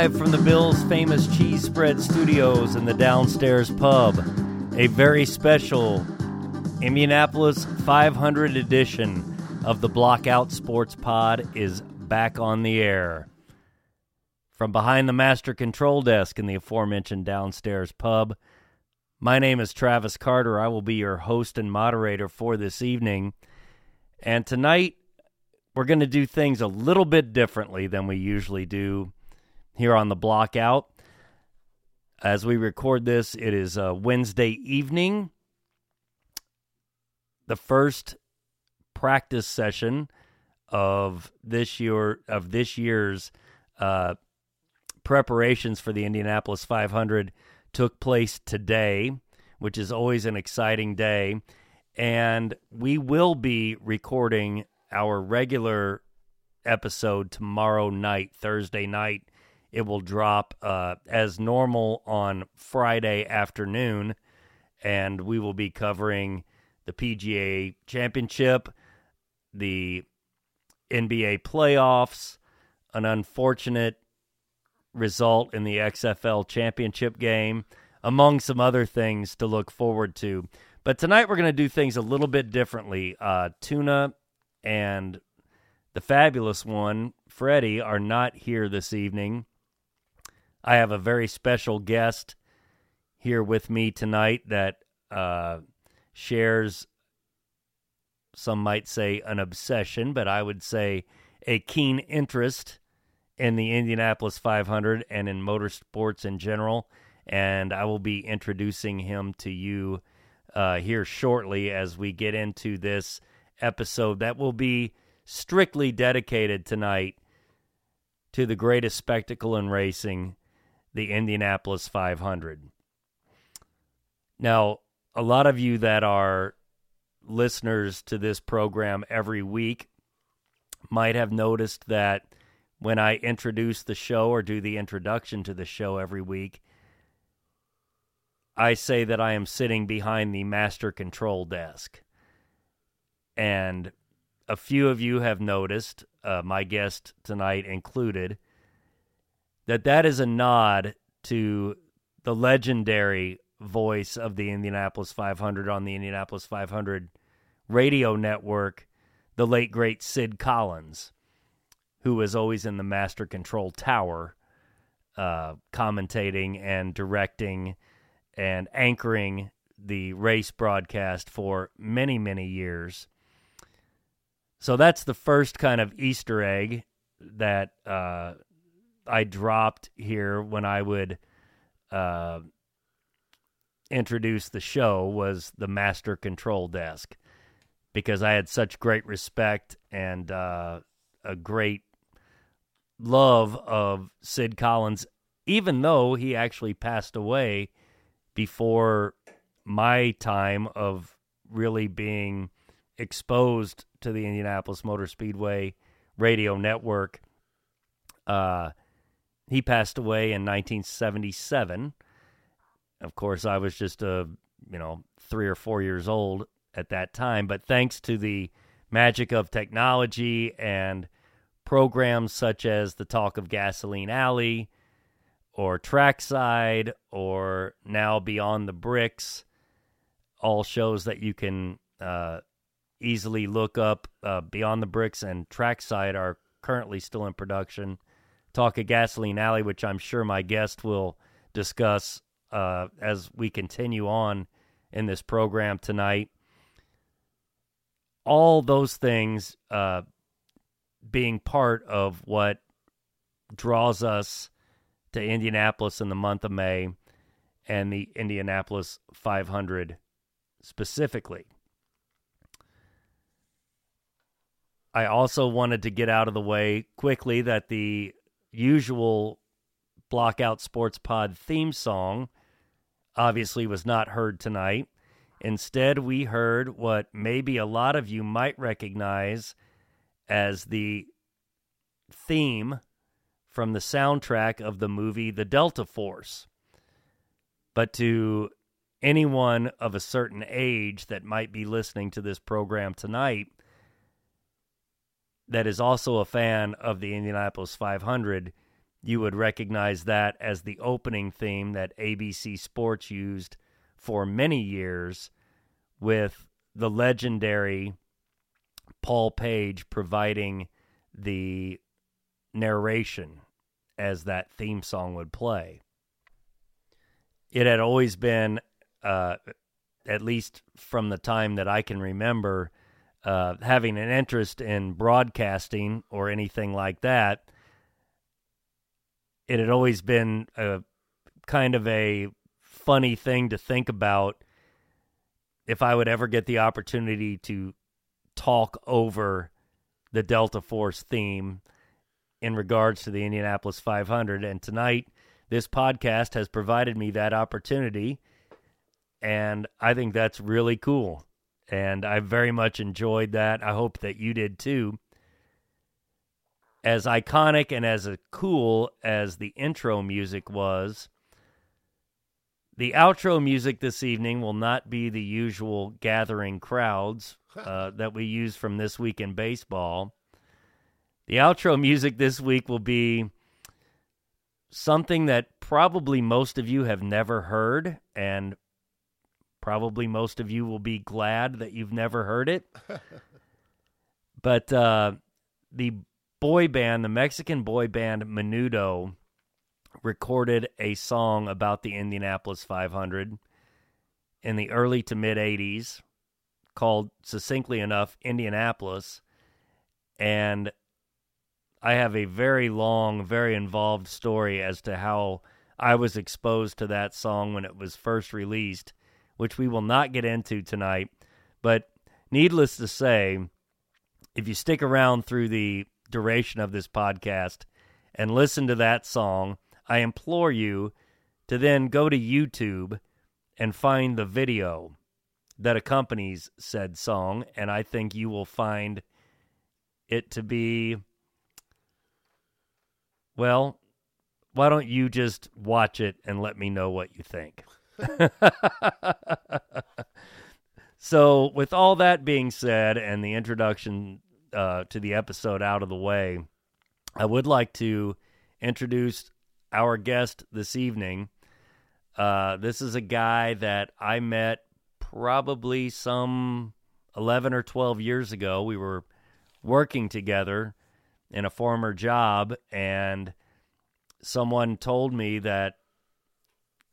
Live from the Bills' famous cheese spread studios in the downstairs pub, a very special Indianapolis 500 edition of the Blockout Sports Pod is back on the air. From behind the master control desk in the aforementioned downstairs pub, my name is Travis Carter. I will be your host and moderator for this evening. And tonight, we're going to do things a little bit differently than we usually do here on the Blockout. As we record this, it is a Wednesday evening. The first practice session of this year of this year's uh, preparations for the Indianapolis 500 took place today, which is always an exciting day. And we will be recording our regular episode tomorrow night, Thursday night. It will drop uh, as normal on Friday afternoon, and we will be covering the PGA Championship, the NBA playoffs, an unfortunate result in the XFL Championship game, among some other things to look forward to. But tonight we're going to do things a little bit differently. Uh, Tuna and the fabulous one, Freddie, are not here this evening. I have a very special guest here with me tonight that uh, shares, some might say, an obsession, but I would say a keen interest in the Indianapolis 500 and in motorsports in general. And I will be introducing him to you uh, here shortly as we get into this episode that will be strictly dedicated tonight to the greatest spectacle in racing, the Indianapolis 500. Now, a lot of you that are listeners to this program every week might have noticed that when I introduce the show or do the introduction to the show every week, I say that I am sitting behind the master control desk. And a few of you have noticed, uh, my guest tonight included, that that is a nod to the legendary voice of the Indianapolis 500 on the Indianapolis 500 radio network, the late great Sid Collins, who was always in the master control tower, uh, commentating and directing and anchoring the race broadcast for many, many years. So that's the first kind of Easter egg that uh, I dropped here when I would uh, introduce the show was the master control desk because I had such great respect and uh, a great love of Sid Collins, even though he actually passed away before my time of really being exposed to the Indianapolis Motor Speedway radio network. Uh, he passed away in 1977. Of course, I was just a you know three or four years old at that time, but thanks to the magic of technology and programs such as the Talk of Gasoline Alley or Trackside or now Beyond the Bricks, all shows that you can uh, easily look up uh, Beyond the Bricks and Trackside are currently still in production. Talk a Gasoline Alley, which I'm sure my guest will discuss uh, as we continue on in this program tonight. All those things uh, being part of what draws us to Indianapolis in the month of May and the Indianapolis 500 specifically. I also wanted to get out of the way quickly that the usual Blockout Sports Pod theme song obviously was not heard tonight. Instead, we heard what maybe a lot of you might recognize as the theme from the soundtrack of the movie The Delta Force. But to anyone of a certain age that might be listening to this program tonight, that is also a fan of the Indianapolis 500, you would recognize that as the opening theme that ABC Sports used for many years with the legendary Paul Page providing the narration as that theme song would play. It had always been, uh, at least from the time that I can remember, uh, having an interest in broadcasting or anything like that. It had always been a kind of a funny thing to think about if I would ever get the opportunity to talk over the Delta Force theme in regards to the Indianapolis 500. And tonight, this podcast has provided me that opportunity. And I think that's really cool. And I very much enjoyed that. I hope that you did too. As iconic and as cool as the intro music was, the outro music this evening will not be the usual gathering crowds uh, that we use from this week in baseball. The outro music this week will be something that probably most of you have never heard, and probably most of you will be glad that you've never heard it. but uh, the boy band, the Mexican boy band Menudo, recorded a song about the Indianapolis 500 in the early to mid 80s called succinctly enough Indianapolis and I have a very long, very involved story as to how I was exposed to that song when it was first released, which we will not get into tonight. But needless to say, if you stick around through the duration of this podcast and listen to that song, I implore you to then go to YouTube and find the video that accompanies said song, and I think you will find it to be well, why don't you just watch it and let me know what you think? so, with all that being said and the introduction uh, to the episode out of the way, I would like to introduce our guest this evening. Uh, this is a guy that I met probably some 11 or 12 years ago. We were working together in a former job, and someone told me that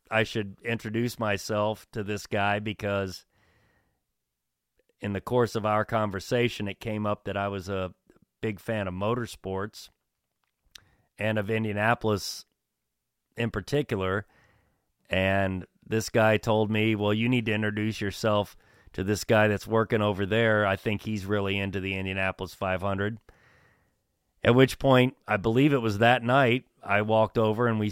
I should introduce myself to this guy because in the course of our conversation, it came up that I was a big fan of motorsports and of Indianapolis in particular. And this guy told me, well, you need to introduce yourself to this guy that's working over there. I think he's really into the Indianapolis 500. At which point, I believe it was that night, I walked over and we,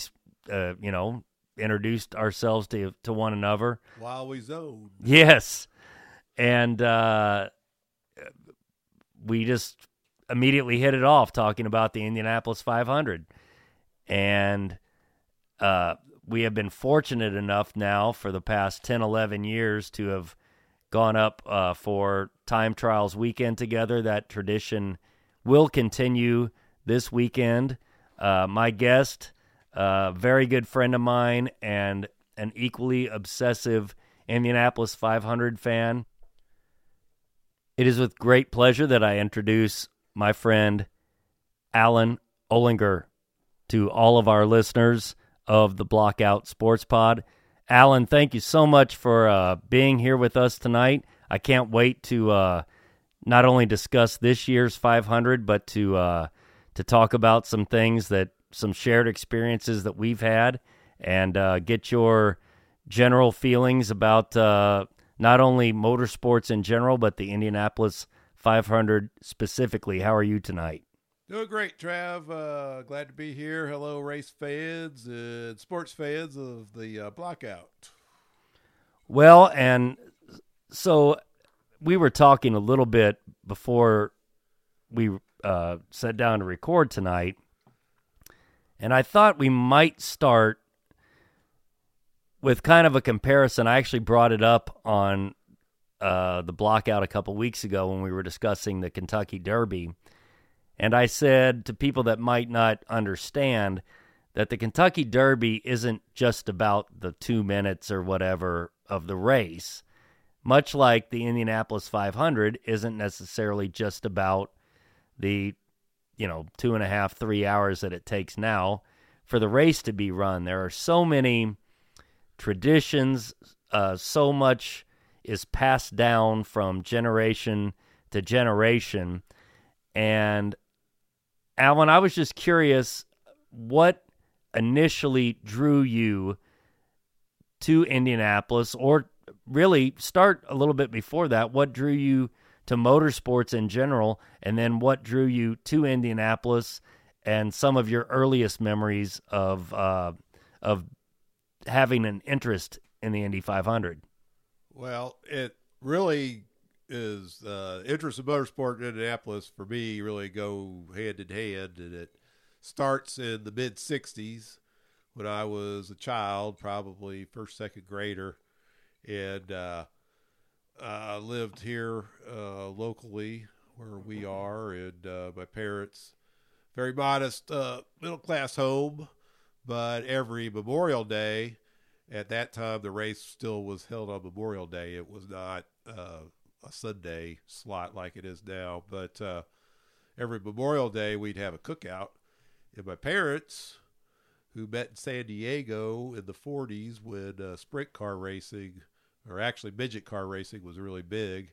uh, you know, introduced ourselves to to one another. While we zoned. Yes. And uh, we just immediately hit it off talking about the Indianapolis 500. And uh, we have been fortunate enough now for the past 10, 11 years to have gone up uh, for time trials weekend together. That tradition will continue this weekend. Uh, my guest, a very good friend of mine, and an equally obsessive Indianapolis 500 fan. It is with great pleasure that I introduce my friend Alan Olinger to all of our listeners of the Blockout Sports Pod. Alan, thank you so much for uh, being here with us tonight. I can't wait to uh, not only discuss this year's 500, but to uh, to talk about some things that some shared experiences that we've had, and uh, get your general feelings about uh, not only motorsports in general, but the Indianapolis 500 specifically. How are you tonight? Doing great, Trav. Uh, glad to be here. Hello, race fans and sports fans of the uh, Blockout. Well, and so we were talking a little bit before we uh, sat down to record tonight, and I thought we might start with kind of a comparison. I actually brought it up on uh, the Blockout a couple weeks ago when we were discussing the Kentucky Derby and I said to people that might not understand that the Kentucky Derby isn't just about the two minutes or whatever of the race, much like the Indianapolis 500 isn't necessarily just about the, you know, two and a half, three hours that it takes now for the race to be run. There are so many traditions, uh, so much is passed down from generation to generation. And Alan, I was just curious what initially drew you to Indianapolis, or really start a little bit before that? What drew you to motorsports in general, and then what drew you to Indianapolis, and some of your earliest memories of uh, of having an interest in the Indy 500? Well, it really is uh, interest in motorsport in Indianapolis for me really go hand in hand, and it starts in the mid 60s when I was a child, probably first, second grader, and uh, I lived here uh, locally where we are, and uh, my parents, very modest uh, middle class home, but every Memorial Day, at that time the race still was held on Memorial Day. It was not uh, a Sunday slot like it is now, but uh, every Memorial Day we'd have a cookout and my parents, who met in San Diego in the 40s when uh, sprint car racing, or actually midget car racing, was really big,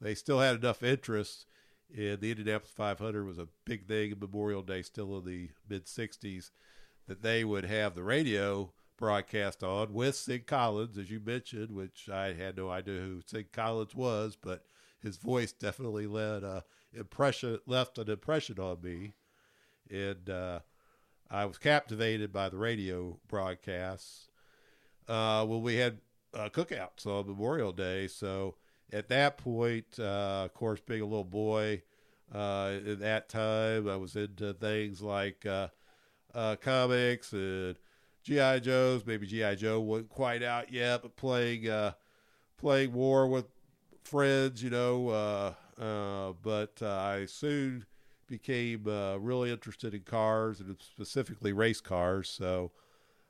they still had enough interest. And the Indianapolis 500 was a big thing in Memorial Day, still in the mid 60s, that they would have the radio broadcast on with Sid Collins, as you mentioned, which I had no idea who Sid Collins was, but his voice definitely led a impression, left an impression on me and uh, I was captivated by the radio broadcasts. Uh, well, we had uh, cookouts on Memorial Day, so at that point, uh, of course, being a little boy uh, at that time, I was into things like uh, uh, comics and GI Joes. Maybe GI Joe wasn't quite out yet, but playing playing war with friends, you know. but I soon became uh, really interested in cars and specifically race cars. So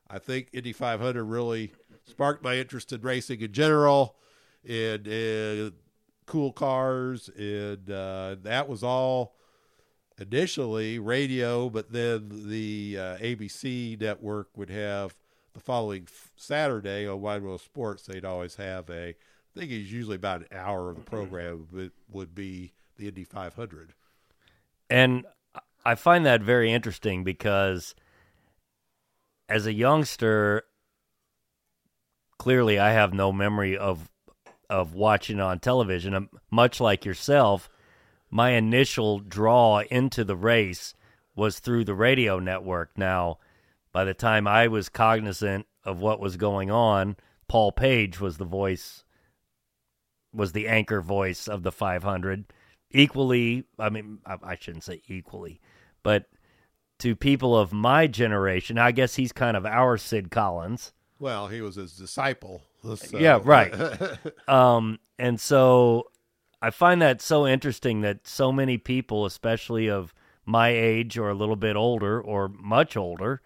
I think Indy 500 really sparked my interest in racing in general and, and cool cars. And uh, that was all initially radio, but then the uh, ABC network would have the following Saturday on Wide World Sports, they'd always have a, I think it's usually about an hour of the program would, would be the Indy 500. And I find that very interesting because as a youngster, clearly I have no memory of of watching on television. Um, much like yourself, my initial draw into the race was through the radio network. Now, by the time I was cognizant of what was going on, Paul Page was the voice was the anchor voice of the 500 equally, I mean, I, I shouldn't say equally, but to people of my generation, I guess he's kind of our Sid Collins. Well, he was his disciple. So. Yeah, right. um, and so I find that so interesting that so many people, especially of my age or a little bit older or much older,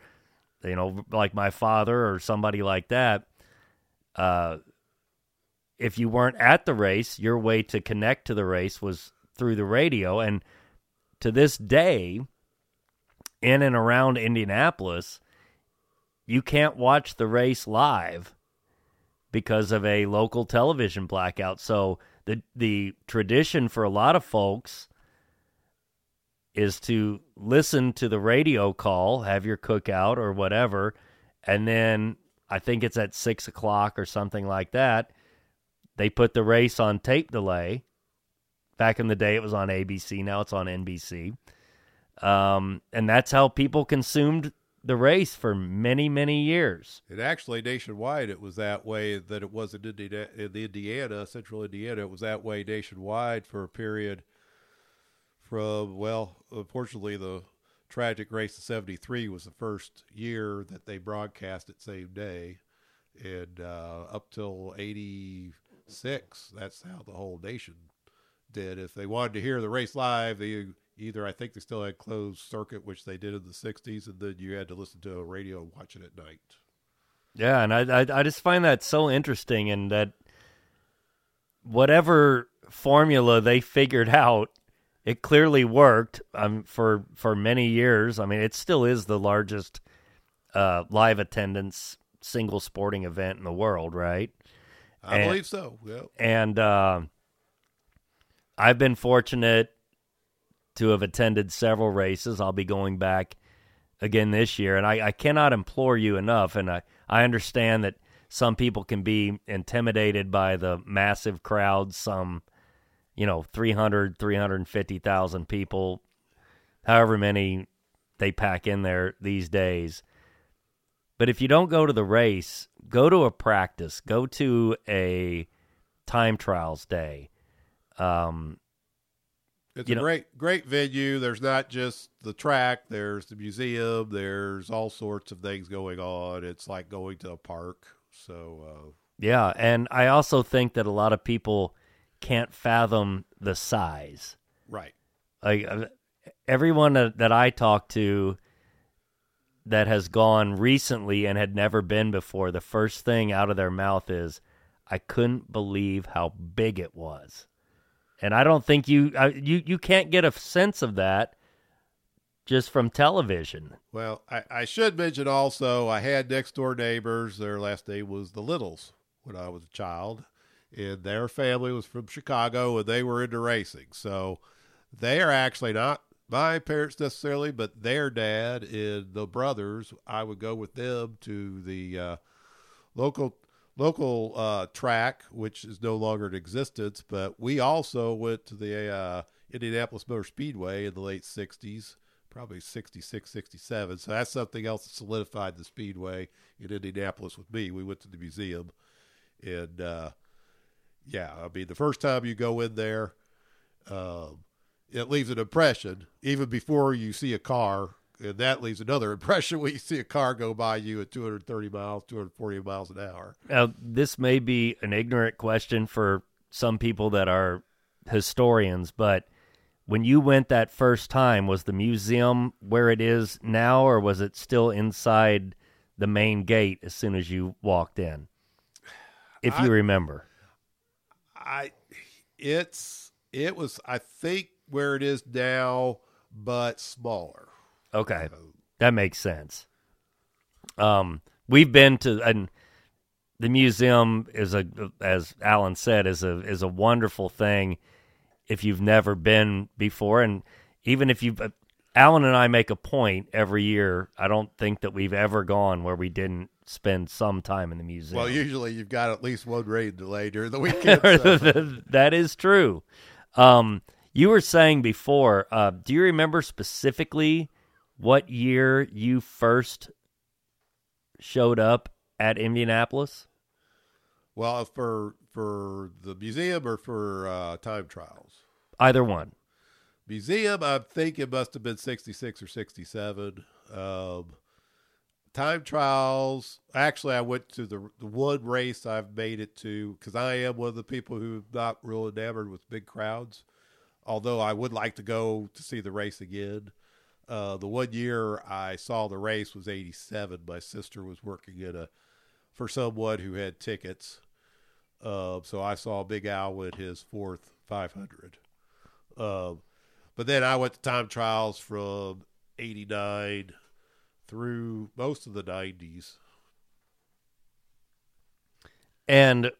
you know, like my father or somebody like that, uh, if you weren't at the race, your way to connect to the race was through the radio. And to this day, in and around Indianapolis, you can't watch the race live because of a local television blackout. So the the tradition for a lot of folks is to listen to the radio call, have your cookout or whatever, and then I think it's at six o'clock or something like that. They put the race on tape delay Back in the day, it was on ABC. Now it's on NBC. Um, and that's how people consumed the race for many, many years. It actually nationwide, it was that way. That it was in Indiana, in Indiana, central Indiana. It was that way nationwide for a period from well, unfortunately, the tragic race of '73 was the first year that they broadcast it same day, and uh, up till '86, that's how the whole nation did. If they wanted to hear the race live, they either I think they still had closed circuit, which they did in the '60s, and then you had to listen to a radio and watch it at night. Yeah, and I, I I just find that so interesting, and that whatever formula they figured out, it clearly worked. Um, for for many years. I mean, it still is the largest uh, live attendance single sporting event in the world, right? I And- believe so. Yeah. and uh, I've been fortunate to have attended several races. I'll be going back again this year, and I, I cannot implore you enough. And I, I understand that some people can be intimidated by the massive crowds, some, you know, 300, 350,000 people, however many they pack in there these days. But if you don't go to the race, go to a practice, go to a time trials day. Um, It's You a know- great, great venue. There's not just the track. There's the museum. There's all sorts of things going on. It's like going to a park. So, uh, yeah, and I also think that a lot of people can't fathom the size. right. Like uh, everyone that, that I talk to that has gone recently and had never been before, the first thing out of their mouth is, "I couldn't believe how big it was." And I don't think you uh, you you can't get a sense of that just from television. Well, I, I should mention also I had next door neighbors. Their last name was the Littles when I was a child, and their family was from Chicago, and they were into racing. So they are actually not my parents necessarily, but their dad and the brothers. I would go with them to the uh, local local uh, track, which is no longer in existence. But we also went to the uh, Indianapolis Motor Speedway in the late '60s probably 66, 67. So that's something else that solidified the speedway in Indianapolis with me. We went to the museum, and uh, yeah, I mean, the first time you go in there, um, it leaves an impression even before you see a car. And that leaves another impression when you see a car go by you at 230 miles, 240 miles an hour. Now, this may be an ignorant question for some people that are historians, but when you went that first time, was the museum where it is now, or was it still inside the main gate as soon as you walked in? If you I- remember. I, it's, it was, I think, where it is now, but smaller. Okay. That makes sense. Um, we've been to and the museum is a as Alan said is a is a wonderful thing if you've never been before and even if you've Alan and I make a point every year. I don't think that we've ever gone where we didn't spend some time in the museum. Well, usually you've got at least one rain delay during the weekend. so- that is true. Um, you were saying before. Uh, do you remember specifically what year you first showed up at Indianapolis? Well, for for the museum or for uh, time trials? Either one. Museum, I think it must have been sixty six or sixty seven. Um, time trials. Actually, I went to the the one race I've made it to because I am one of the people who's not real enamored with big crowds. Although I would like to go to see the race again. Uh, the one year I saw the race was eighty seven. My sister was working at a for someone who had tickets. Uh, so I saw Big Al win his fourth 500. Um, but then I went to time trials from 89 through most of the 90s. And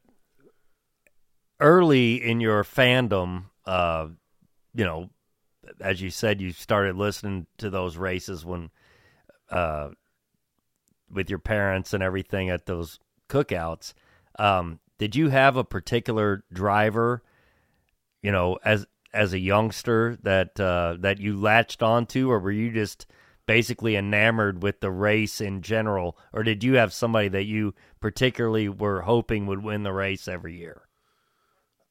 early in your fandom, uh, you know, as you said, you started listening to those races when, uh, with your parents and everything at those cookouts. Um, did you have a particular driver, you know, as as a youngster that uh, that you latched onto, or were you just basically enamored with the race in general, or did you have somebody that you particularly were hoping would win the race every year?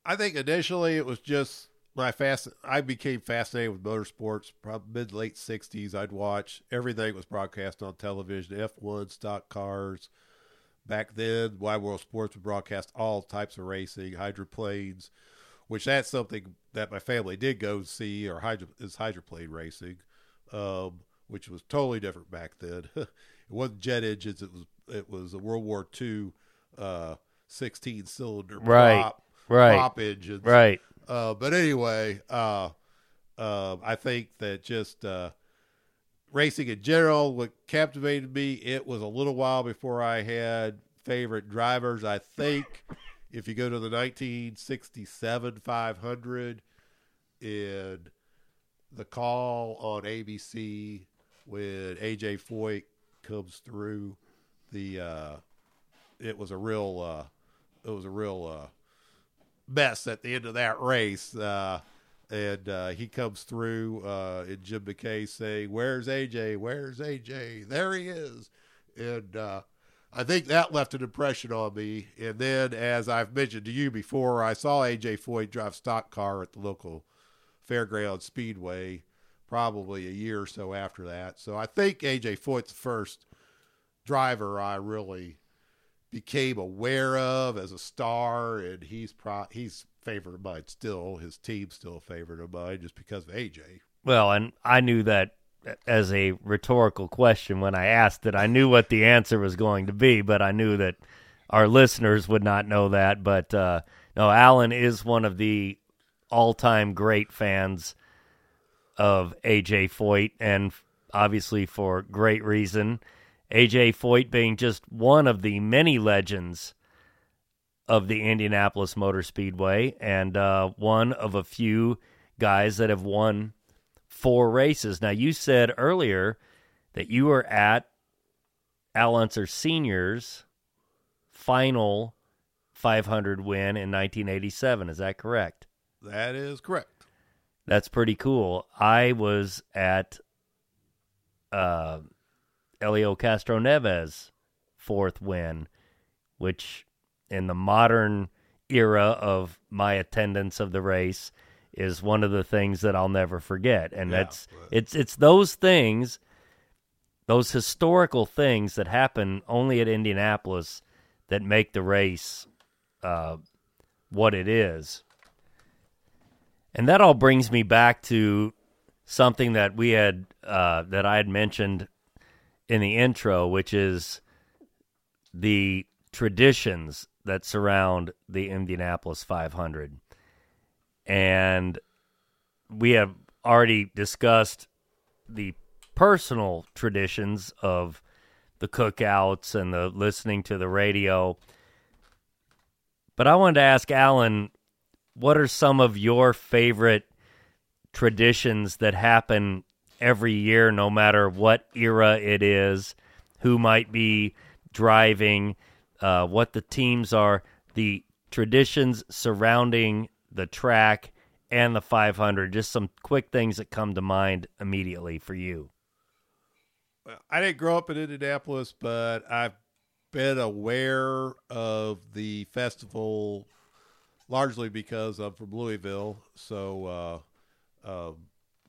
I think initially it was just my fast. I became fascinated with motorsports. Probably mid late '60s, I'd watch everything that was broadcast on television: F1, stock cars. Back then, Wide World Sports would broadcast all types of racing, hydroplanes, which that's something that my family did go see, or hydro, is hydroplane racing, um, which was totally different back then. it wasn't jet engines; it was it was a World War II uh, 16 cylinder Right. prop, Right. prop engines. Right. Uh, but anyway, uh, uh, I think that just uh, racing in general, what captivated me, it was a little while before I had favorite drivers. I think if you go to the 1967 500 in the call on ABC when AJ Foyt comes through, the uh, it was a real uh, it was a real mess at the end of that race. Uh, and uh, he comes through, uh, and Jim McKay saying, "Where's AJ? Where's AJ? There he is." And uh, I think that left an impression on me. And then, as I've mentioned to you before, I saw AJ Foyt drive stock car at the local Fairground Speedway, probably a year or so after that. So I think AJ Foyt's the first driver I really became aware of as a star, and he's pro- he's favorite of mine still. His team's still a favorite of mine just because of AJ. Well, and I knew that as a rhetorical question when I asked it. I knew what the answer was going to be, but I knew that our listeners would not know that. But uh, no, Alan is one of the all-time great fans of AJ Foyt, and obviously for great reason. AJ Foyt being just one of the many legends of the Indianapolis Motor Speedway, and uh, one of a few guys that have won four races. Now, you said earlier that you were at Al Unser Senior's final 500 win in 1987. Is that correct? That is correct. That's pretty cool. I was at uh, Helio Castroneves' fourth win, which in the modern era of my attendance of the race is one of the things that I'll never forget. And Yeah, that's but- it's it's those things, those historical things that happen only at Indianapolis that make the race uh, what it is. And that all brings me back to something that we had uh, that I had mentioned in the intro, which is the traditions that surround the Indianapolis 500. And we have already discussed the personal traditions of the cookouts and the listening to the radio. But I wanted to ask Alan, what are some of your favorite traditions that happen every year, no matter what era it is, who might be driving, uh, what the teams are, the traditions surrounding the track and the 500? Just some quick things that come to mind immediately for you. I didn't grow up in Indianapolis, but I've been aware of the festival largely because I'm from Louisville. So uh, um,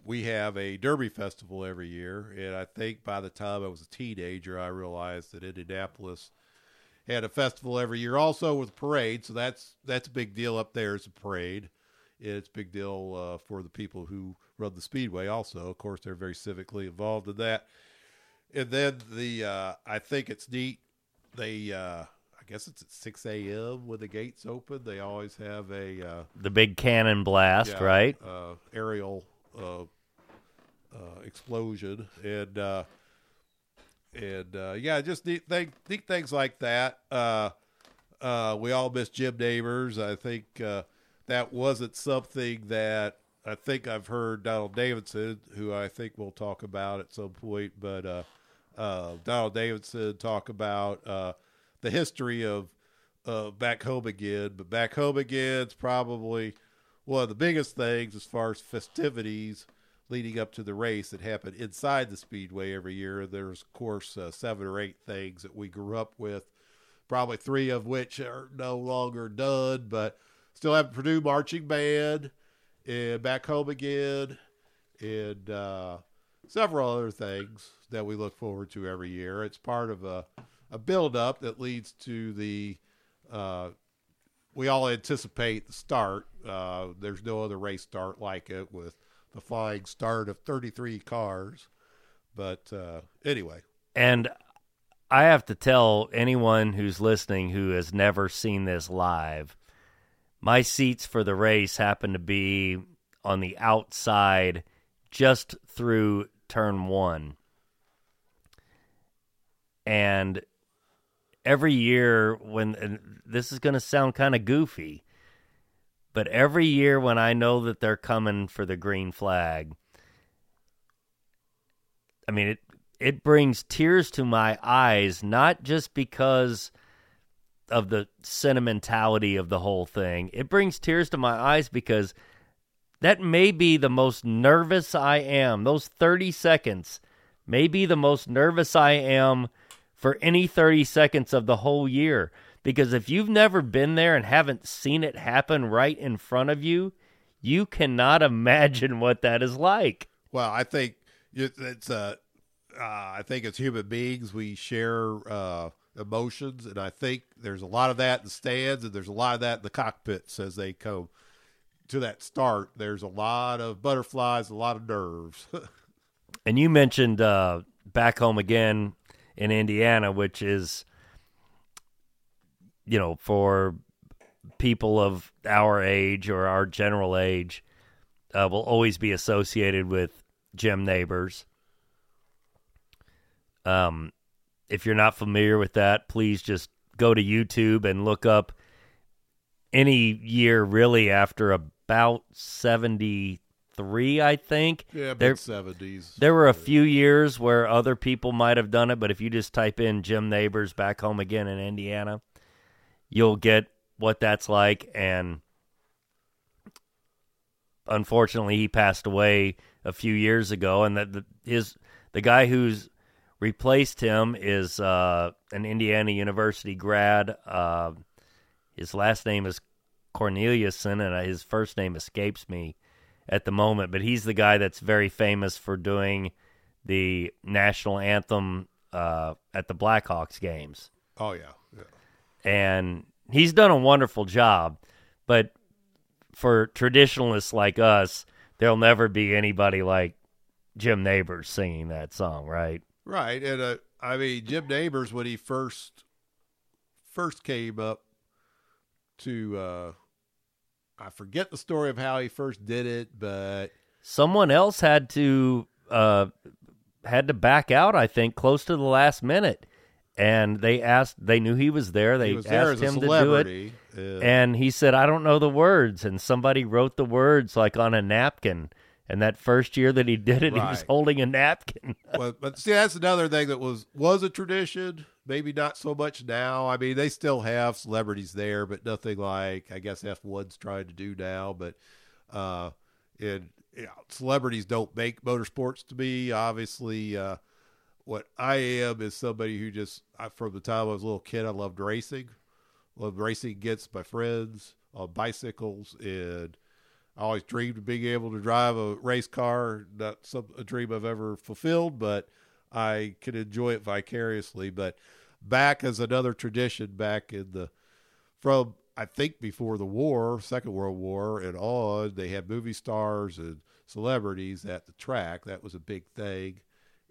we have a Derby festival every year, and I think by the time I was a teenager, I realized that Indianapolis had a festival every year, also with a parade. So that's that's a big deal up there. It's a parade. It's a big deal uh, for the people who run the speedway. Also, of course, they're very civically involved in that. And then the uh, I think it's neat. They uh, I guess it's at six a.m. when the gates open. They always have a uh, The big cannon blast, yeah, right? Uh, aerial uh, explosion and uh, and uh, yeah, just neat thing, neat things like that. Uh, uh, we all miss Jim Nabors. I think uh, that wasn't something that I think I've heard Donald Davidson, who I think we'll talk about at some point, but uh, uh, Donald Davidson talk about uh, the history of back home again. But back home again is probably one of the biggest things as far as festivities leading up to the race that happen inside the speedway every year. There's of course uh, seven or eight things that we grew up with, probably three of which are no longer done, but still have Purdue marching band and back home again, and uh, several other things that we look forward to every year. It's part of a a build up that leads to the uh, we all anticipate the start. Uh, there's no other race start like it with the flying start of 33 cars. But uh, anyway, And I have to tell anyone who's listening who has never seen this live, my seats for the race happen to be on the outside just through turn one. And every year when this is going to sound kind of goofy, but every year when I know that they're coming for the green flag, I mean it it brings tears to my eyes not just because of the sentimentality of the whole thing. It brings tears to my eyes because that may be the most nervous I am. Those 30 seconds may be the most nervous I am for any 30 seconds of the whole year. Because if you've never been there and haven't seen it happen right in front of you, you cannot imagine what that is like. well, I think it- it's uh, uh, I think as human beings we share uh, emotions, and I think there's a lot of that in the stands, and there's a lot of that in the cockpits as they come to that start. There's a lot of butterflies, a lot of nerves. And you mentioned uh, back home again in Indiana, which is, you know, for people of our age or our general age, uh, will always be associated with Jim Nabors. Um, if you're not familiar with that, please just go to YouTube and look up any year really after about 73, I think. yeah, There- seventies. There were a few years where other people might have done it, but if you just type in Jim Nabors back home again in Indiana, you'll get what that's like. And unfortunately, he passed away a few years ago, and that the, his the guy who's replaced him is uh, an Indiana University grad. Uh, his last name is Cornelison, and his first name escapes me at the moment, but he's the guy that's very famous for doing the national anthem uh, at the Blackhawks games, Oh yeah. And he's done a wonderful job. But for traditionalists like us, there'll never be anybody like Jim Nabors singing that song, right? Right, and uh, I mean Jim Nabors when he first first came up to uh, I forget the story of how he first did it, but Someone else had to uh, had to back out, I think, close to the last minute, and they asked. They knew he was there. They was asked as a him to do it. celebrity. and- he said, I don't know the words. And somebody wrote the words like on a napkin. And that first year that he did it, he was holding a napkin. well, but see, that's another thing that was was a tradition. Maybe not so much now. I mean, they still have celebrities there, but nothing like I guess F one's trying to do now. But uh, and you know, celebrities don't make motorsports to me. Obviously, uh, what I am is somebody who just I, from the time I was a little kid, I loved racing. Loved racing against my friends on bicycles, and I always dreamed of being able to drive a race car. Not some a dream I've ever fulfilled, but I can enjoy it vicariously. But back as another tradition, back in the from I think before the war, Second World War, and on, they had movie stars and celebrities at the track. That was a big thing.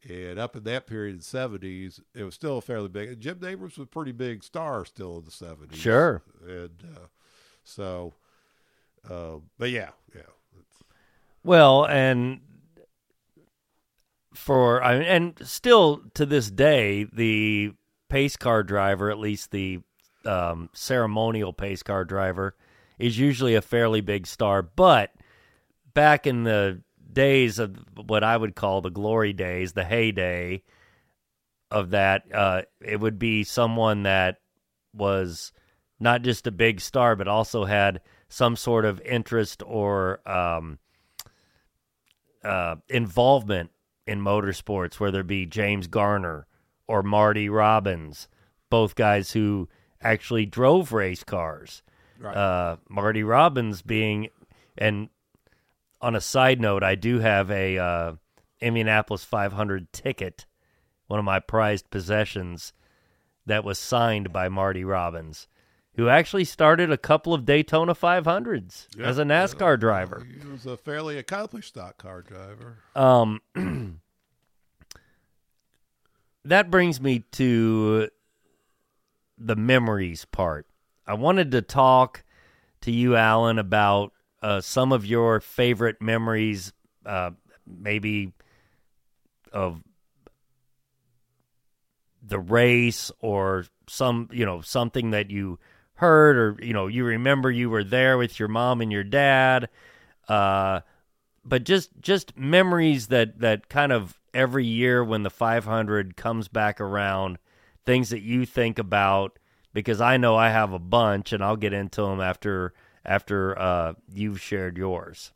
And up in that period in the seventies, it was still fairly big. And Jim Nabors was a pretty big star still in the seventies. Sure. And uh, so, uh, but yeah, yeah. Well, and for I mean, and still to this day, the pace car driver, at least the um, ceremonial pace car driver, is usually a fairly big star. But back in the days of what I would call the glory days, the heyday of that, uh, it would be someone that was not just a big star, but also had some sort of interest or um, uh, involvement in motorsports, whether it be James Garner or Marty Robbins, both guys who actually drove race cars. Right. Uh, Marty Robbins being, and on a side note, I do have a uh, Indianapolis 500 ticket, one of my prized possessions, that was signed by Marty Robbins. who actually started a couple of Daytona 500s Yeah, as a NASCAR driver. He was a fairly accomplished stock car driver. Um, that brings me to the memories part. I wanted to talk to you, Alan, about uh, some of your favorite memories, uh, maybe of the race or some, you know, something that you heard or you know you remember you were there with your mom and your dad. Uh, but just just memories that that kind of every year when the 500 comes back around, things that you think about because I know I have a bunch and I'll get into them after after uh, you've shared yours.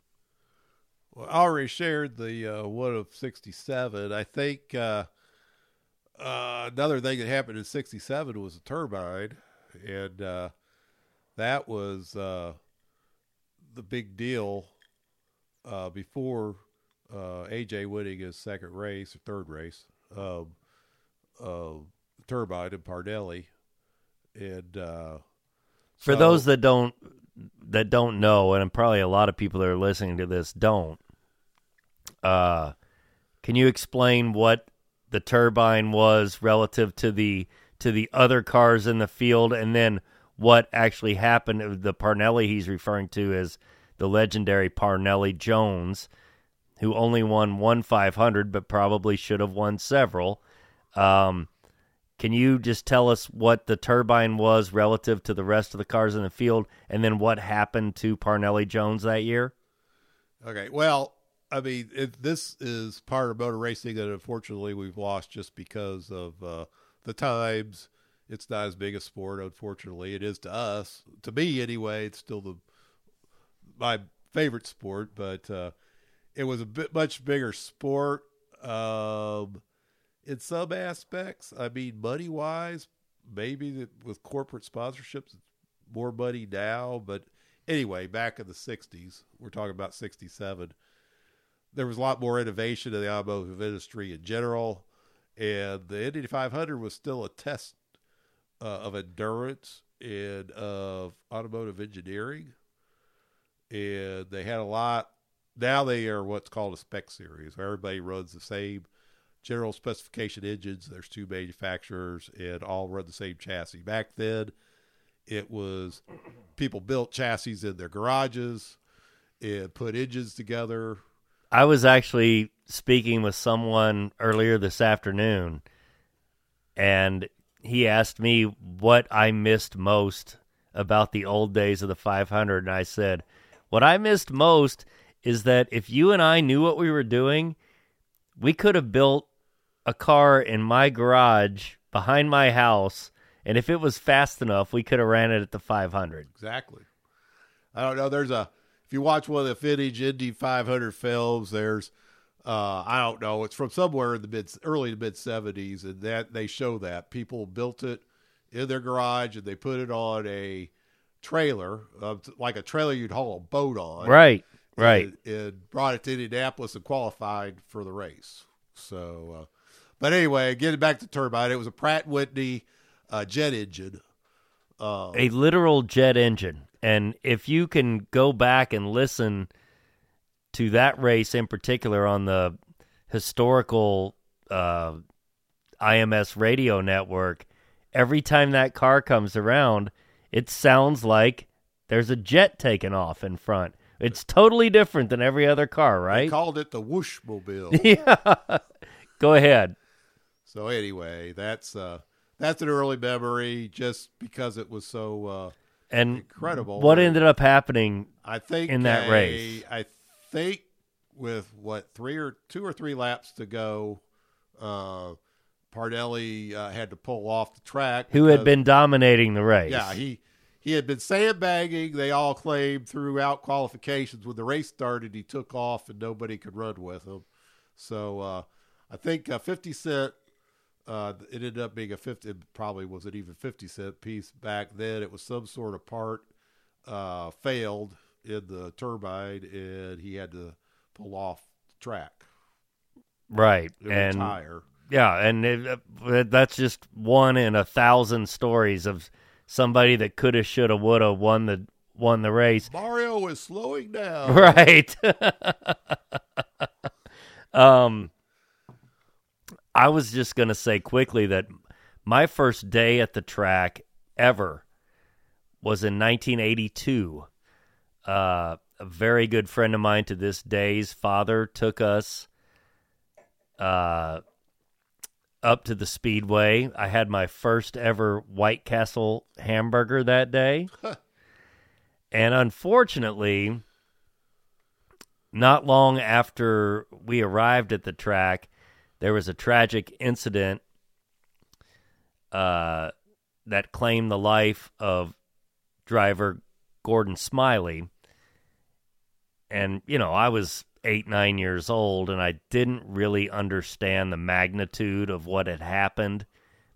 Well, I already shared the uh, one of '67. I think uh, uh, another thing that happened in '67 was a turbine, and uh, that was uh, the big deal uh, before uh, AJ winning his second race or third race. Um, turbine and Parnelli, and uh, For so- those that don't that don't know, and probably a lot of people that are listening to this don't, uh, can you explain what the turbine was relative to the to the other cars in the field, and then what actually happened? The Parnelli he's referring to is the legendary Parnelli Jones, who only won one 500, but probably should have won several. Um, can you just tell us what the turbine was relative to the rest of the cars in the field, and then what happened to Parnelli Jones that year? Okay. Well, I mean, it, this is part of motor racing that unfortunately we've lost just because of uh, the times. It's not as big a sport, unfortunately. It is to us, to me anyway. It's still the my favorite sport, but uh, it was a bit much bigger sport um, in some aspects. I mean, money wise, maybe with corporate sponsorships, more money now. But anyway, back in the '60s, we're talking about '67 there was a lot more innovation in the automotive industry in general, and the Indy 500 was still a test uh, of endurance and of automotive engineering. And they had a lot. Now they are what's called a spec series, everybody runs the same general specification engines. There's two manufacturers and all run the same chassis. Back then, it was people built chassis in their garages and put engines together I was actually speaking with someone earlier this afternoon, and he asked me what I missed most about the old days of the 500. And I said, What I missed most is that if you and I knew what we were doing, we could have built a car in my garage behind my house. And if it was fast enough, we could have ran it at the 500. Exactly. I don't know. There's a if you watch one of the vintage Indy 500 films, there's uh, I don't know. It's from somewhere in the mid early to mid 70s, and that they show that people built it in their garage and they put it on a trailer, uh, like a trailer you'd haul a boat on, Right, right. And, and brought it to Indianapolis and qualified for the race. So, uh, but anyway, getting back to turbine, it was a Pratt Whitney uh, jet engine. Uh, a literal jet engine. And if you can go back and listen to that race in particular on the historical uh, IMS radio network, every time that car comes around, it sounds like there's a jet taking off in front. It's totally different than every other car, They right? called it the Whoosh Mobile. yeah. Go ahead. So anyway, that's uh, that's an early memory, just because it was so. Uh, And Incredible. what ended up happening? I think In that a- race. I think with what three or two or three laps to go, uh, Parnelli uh, had to pull off the track. Who had been dominating the race? Yeah, he he had been sandbagging. They all claimed throughout qualifications. When the race started, he took off and nobody could run with him. So uh, I think uh, fifty cent. Uh, it ended up being a fifty. It probably wasn't even fifty cent piece back then. It was some sort of part uh, failed in the turbine, and he had to pull off the track. right. and And retire. Yeah, and it, uh, that's just one in a thousand stories of somebody that coulda, shoulda, woulda won the won the race. Mario is slowing down. Right. um, I was just gonna say quickly that my first day at the track ever was in 1982. Uh, a very good friend of mine to this day's father took us uh, up to the speedway. I had my first ever White Castle hamburger that day. and unfortunately, not long after we arrived at the track, there was a tragic incident uh, that claimed the life of driver Gordon Smiley. And, you know, I was eight, nine years old, and I didn't really understand the magnitude of what had happened.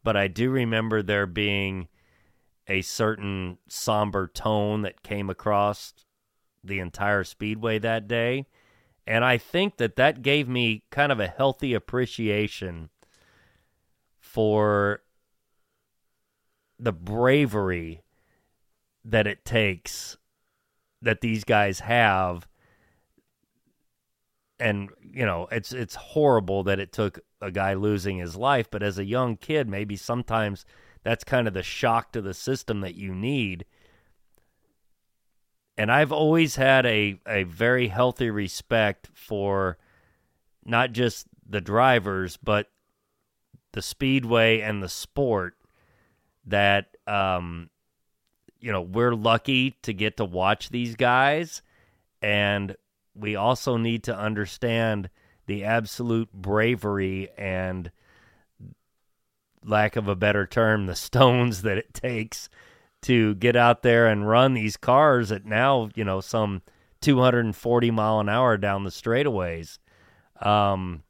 But I do remember there being a certain somber tone that came across the entire speedway that day. And I think that that gave me kind of a healthy appreciation for the bravery that it takes that these guys have. And you know it's it's horrible that it took a guy losing his life but as a young kid maybe sometimes that's kind of the shock to the system that you need and I've always had a a very healthy respect for not just the drivers but the speedway and the sport that um you know we're lucky to get to watch these guys. And we also need to understand the absolute bravery and lack of a better term the stones that it takes to get out there and run these cars at now you know some 240 mile an hour down the straightaways. Um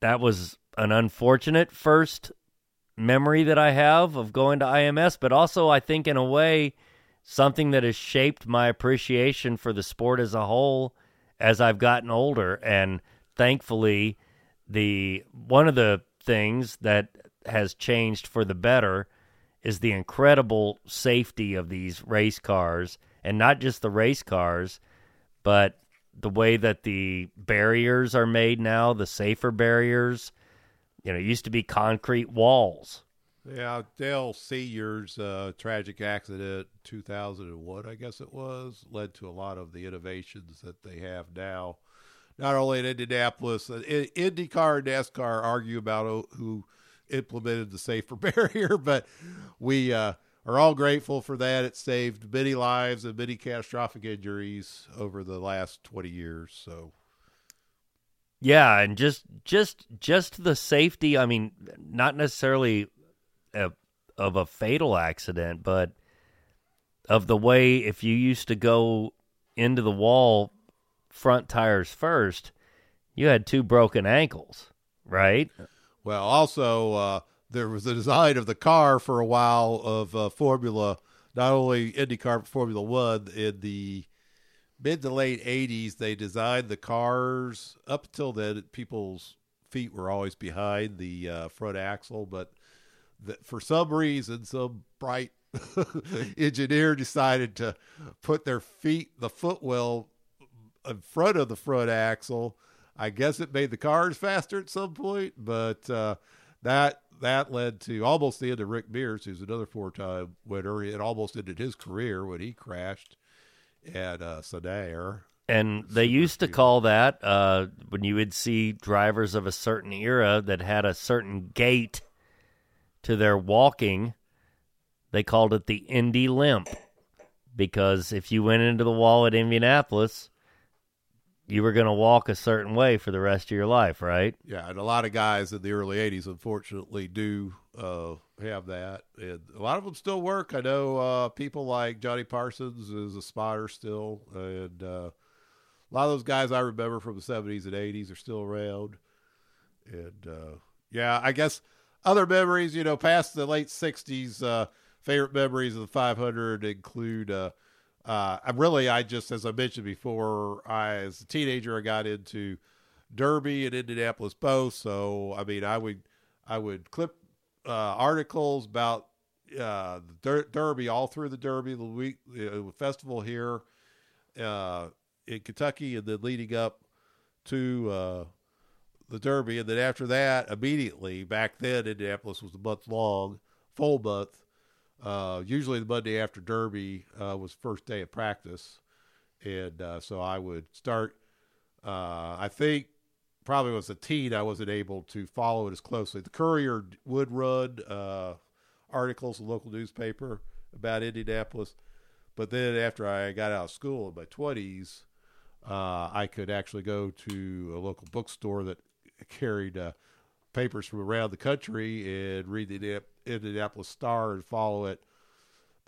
that was an unfortunate first memory that I have of going to IMS, but also I think in a way something that has shaped my appreciation for the sport as a whole as I've gotten older. And thankfully the one of the things that has changed for the better is the incredible safety of these race cars and not just the race cars but the way that the barriers are made now the safer barriers you know, used to be concrete walls. Yeah, Dale Senior's uh, tragic accident, 2001, I guess it was, led to a lot of the innovations that they have now. Not only in Indianapolis, uh, IndyCar and NASCAR argue about who implemented the safer barrier, but we uh, are all grateful for that. It saved many lives and many catastrophic injuries over the last 20 years. So yeah, and just just just the safety. I mean, not necessarily a, of a fatal accident, but of the way if you used to go into the wall front tires first, you had two broken ankles, right? Well, also uh, there was a design of the car for a while of uh, Formula, not only IndyCar but Formula One. In the mid to late 80s they designed the cars. Up until then people's feet were always behind the uh, front axle but the, for some reason some bright engineer decided to put their feet the footwell in front of the front axle. I guess it made the cars faster at some point but uh, that that led to almost the end of rick mears who's another four-time winner it almost ended his career when he crashed at uh. And they used to call that uh, when you would see drivers of a certain era that had a certain gait to their walking, they called it the Indy limp. Because if you went into the wall at Indianapolis, you were going to walk a certain way for the rest of your life, right? Yeah, and a lot of guys in the early 80s, unfortunately, do uh, have that. And a lot of them still work. I know uh, people like Johnny Parsons is a spotter still. And uh, a lot of those guys I remember from the 70s and 80s are still around. And uh, yeah, I guess other memories, you know, past the late 60s, uh, favorite memories of the 500 include uh, I'm really, I just, as I mentioned before, I, as a teenager, I got into Derby and Indianapolis both. So, I mean, I would, I would clip uh, articles about uh, the Der- Derby all through the Derby, the week uh, festival here uh, in Kentucky, and then leading up to uh, the Derby, and then after that, immediately back then, Indianapolis was a month long, full month. Uh, usually the Monday after Derby uh, was first day of practice, and uh, so I would start. Uh, I think probably was a teen, I wasn't able to follow it as closely. The Courier would run uh, articles, a local newspaper about Indianapolis, but then after I got out of school in my twenties, I could actually go to a local bookstore that carried papers from around the country and read the Indianapolis Star and follow it.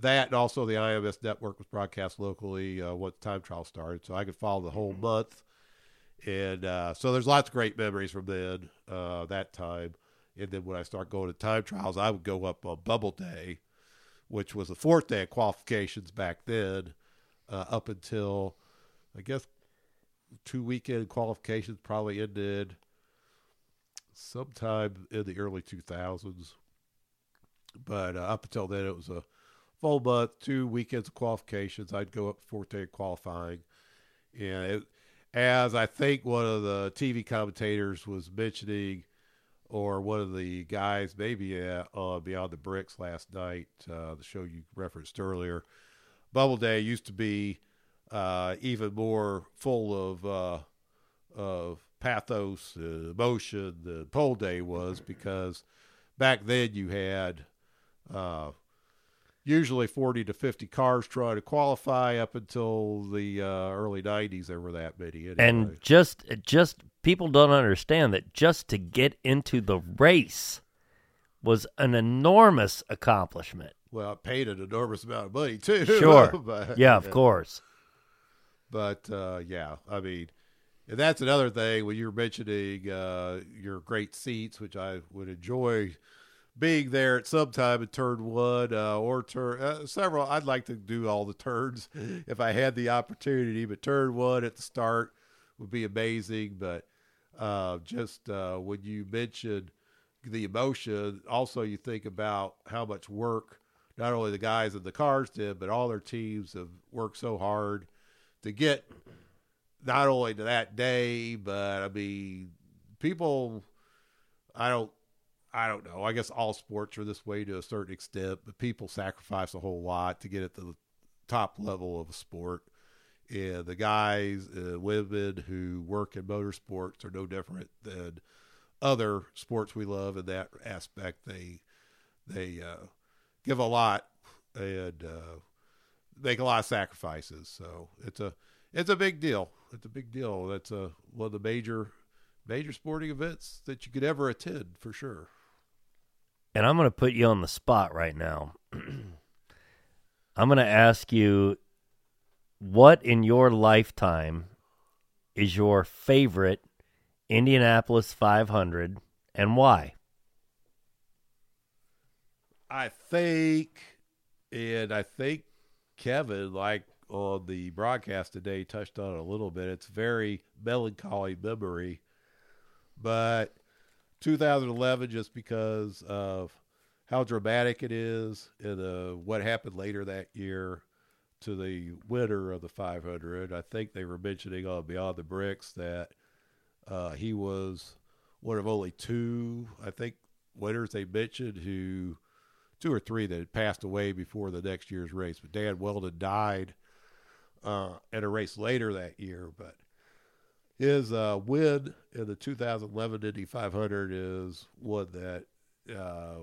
That and also the IMS network was broadcast locally uh, once time trial started, so I could follow the whole month. And uh, so there's lots of great memories from then, uh, that time. And then when I start going to time trials, I would go up on Bubble Day, which was the fourth day of qualifications back then, uh, up until I guess two weekend qualifications probably ended sometime in the early 2000s. But uh, up until then, it was a full month, two weekends of qualifications. I'd go up day qualifying. And it, as I think one of the TV commentators was mentioning, or one of the guys maybe uh, Beyond the Bricks last night, uh, the show you referenced earlier, Bubble Day used to be uh, even more full of uh, of pathos, emotion than pole day was because back then you had uh, usually 40 to 50 cars try to qualify up until the uh, early 90s there were that many anyway. And just just people don't understand that just to get into the race was an enormous accomplishment. well it paid an enormous amount of money too Sure. but, Yeah, of course. but uh, yeah i mean and that's another thing when you're mentioning uh, your great seats which i would enjoy being there at some time in turn one uh, or turn uh, several i'd like to do all the turns if i had the opportunity but turn one at the start would be amazing but uh, just uh, when you mentioned the emotion also you think about how much work not only the guys in the cars did but all their teams have worked so hard to get not only to that day, but I mean, people. I don't. I don't know. I guess all sports are this way to a certain extent, but people sacrifice a whole lot to get at the top level of a sport. And the guys, uh, women who work in motorsports are no different than other sports we love in that aspect. They they uh, give a lot and uh, make a lot of sacrifices. So it's a it's a big deal. It's a big deal. That's a one of the major major sporting events that you could ever attend for sure. And I'm going to put you on the spot right now. I'm going to ask you what in your lifetime is your favorite Indianapolis 500 and why? I think, and I think Kevin, like on the broadcast today, touched on it a little bit. It's very melancholy memory, but 2011, just because of how dramatic it is and uh, what happened later that year to the winner of the 500. I think they were mentioning on Beyond the Bricks that uh, he was one of only two, I think, winners they mentioned who two or three that had passed away before the next year's race. But Dan Wheldon died uh, at a race later that year. But his uh, win in the 2011 Indy 500 is one that uh,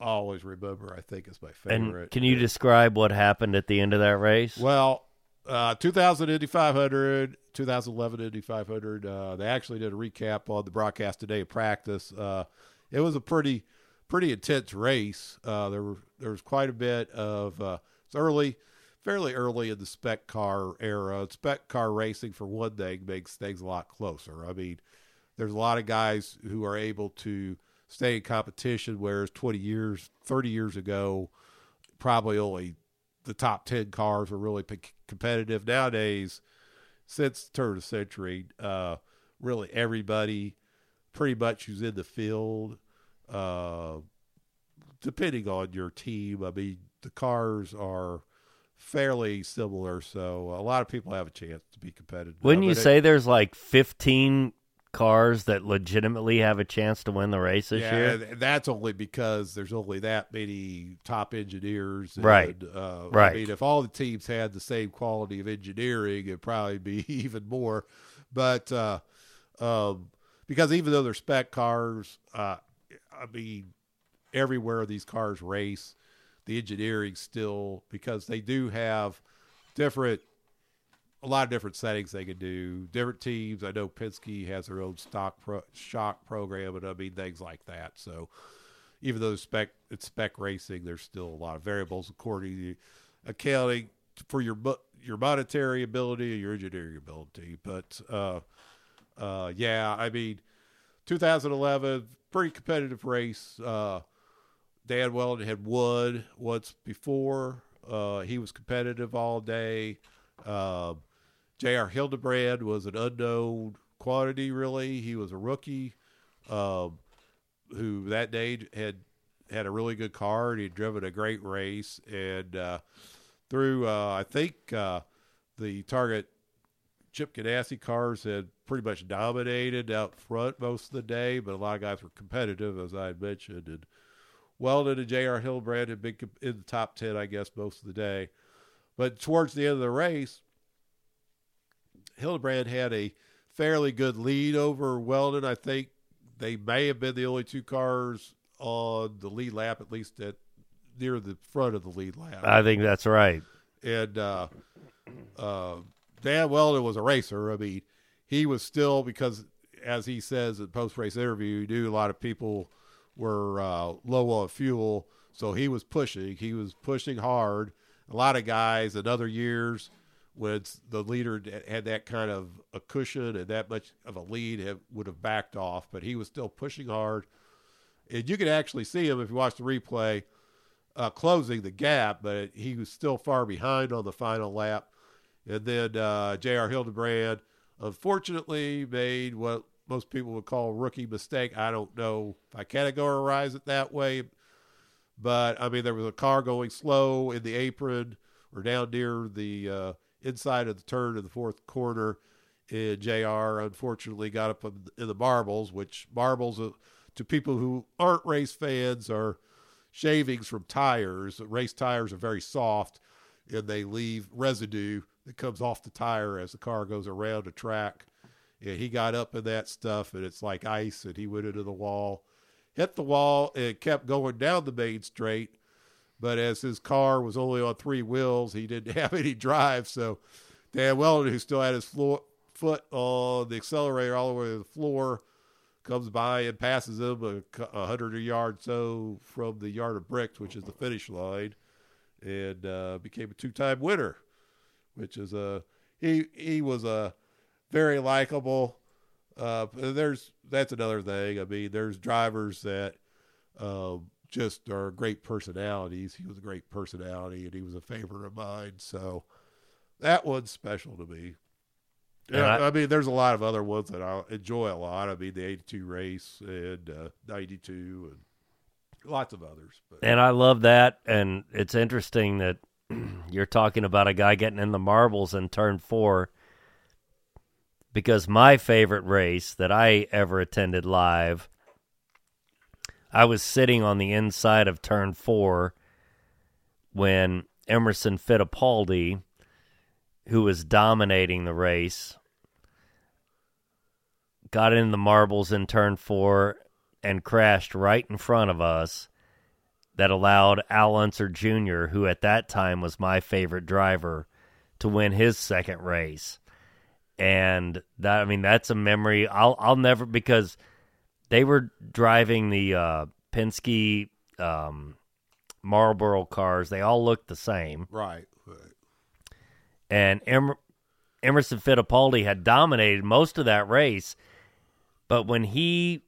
I always remember. I think is my favorite. And can you describe what happened at the end of that race? Well, uh, 2000 Indy 500, 2011 Indy 500. Uh, they actually did a recap on the broadcast today of practice. Uh, it was a pretty pretty intense race. Uh, there were there was quite a bit of uh, it's early, fairly early in the spec car era. Spec car racing, for one thing, makes things a lot closer. I mean, there's a lot of guys who are able to stay in competition, whereas 20 years, 30 years ago, probably only the top 10 cars were really p- competitive. Nowadays, since the turn of the century, uh, really everybody pretty much who's in the field uh, depending on your team, I mean, the cars are fairly similar, so a lot of people have a chance to be competitive. Wouldn't you mean, it- say there's like 15 cars that legitimately have a chance to win the race this yeah, year? that's only because there's only that many top engineers. And, Right. Uh, Right. I mean, if all the teams had the same quality of engineering, it'd probably be even more. But uh, um, because even though they're spec cars, uh, I mean, everywhere these cars race, the engineering still because they do have different a lot of different settings they can do. Different teams. I know Penske has their own stock pro, shock program, and I mean things like that. So even though it's spec it's spec racing, there's still a lot of variables according to accounting for your your monetary ability and your engineering ability. But uh, uh, yeah, I mean, 2011 pretty competitive race. Uh, Dan Wheldon had Wood once before. Uh, he was competitive all day. Um, J.R. Hildebrand was an unknown quantity, really. He was a rookie um, who that day had had a really good car and he'd driven a great race. And uh, through, uh, I think, uh, the Target Chip Ganassi cars had pretty much dominated out front most of the day, but a lot of guys were competitive, as I had mentioned. And Wheldon and J.R. Hildebrand had been in the top 10, I guess, most of the day. But towards the end of the race, Hildebrand had a fairly good lead over Wheldon. I think they may have been the only two cars on the lead lap, at least at near the front of the lead lap. I think that's right. and uh, uh, Dan Wheldon was a racer. I mean, he was still because, as he says in post race interview, he knew a lot of people were uh, low on fuel, so he was pushing. He was pushing hard. A lot of guys in other years, when the leader had that kind of a cushion and that much of a lead, have, would have backed off. But he was still pushing hard, and you could actually see him if you watch the replay uh, closing the gap, but he was still far behind on the final lap. And then uh, J.R. Hildebrand, unfortunately, made what most people would call rookie mistake. I don't know if I categorize it that way, but I mean, there was a car going slow in the apron or down near the uh, inside of the turn of the fourth corner. And JR unfortunately got up in in the marbles, which marbles uh, to people who aren't race fans are shavings from tires. Race tires are very soft and they leave residue that comes off the tire as the car goes around a track. And he got up in that stuff and it's like ice and he went into the wall, hit the wall and kept going down the main straight. But as his car was only on three wheels, he didn't have any drive. So Dan Wheldon, who still had his floor, foot on the accelerator all the way to the floor, comes by and passes him a, a hundred yards so from the yard of bricks, which is the finish line, and uh, became a two-time winner. Which is a he he was a very likable. Uh, there's that's another thing. I mean, there's drivers that um, just are great personalities. He was a great personality, and he was a favorite of mine. So that one's special to me. Yeah, I- I, mean, there's a lot of other ones that I enjoy a lot. I mean, the '82 race and uh, '92 and lots of others. But And I love that. And it's interesting that you're talking about a guy getting in the marbles in turn four because my favorite race that I ever attended live, I was sitting on the inside of turn four when Emerson Fittipaldi, who was dominating the race, got in the marbles in turn four and crashed right in front of us that allowed Al Unser Jr., who at that time was my favorite driver, to win his second race. And that I mean that's a memory I'll I'll never because they were driving the uh, Penske um, Marlboro cars. They all looked the same, right, right. and Emer- Emerson Fittipaldi had dominated most of that race. But when he,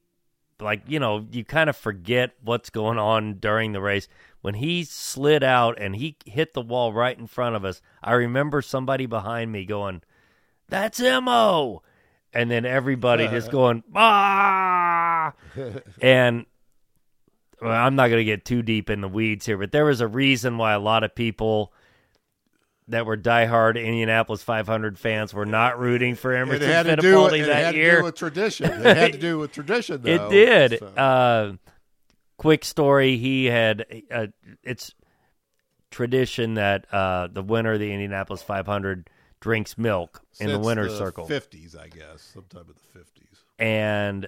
like, you know, you kind of forget what's going on during the race. When he slid out and he hit the wall right in front of us, I remember somebody behind me going, That's Mo. And then everybody just going, Ah. and well, I'm not going to get too deep in the weeds here, but there was a reason why a lot of people that were diehard Indianapolis 500 fans were not rooting for It Emerson had to do, it that had year. to do with tradition. It had to do with tradition, though. It did. So, Uh, quick story: He had uh, it's tradition that uh, the winner of the Indianapolis 500 drinks milk in the since winner's circle, 50s, I guess, sometime in the 50s. and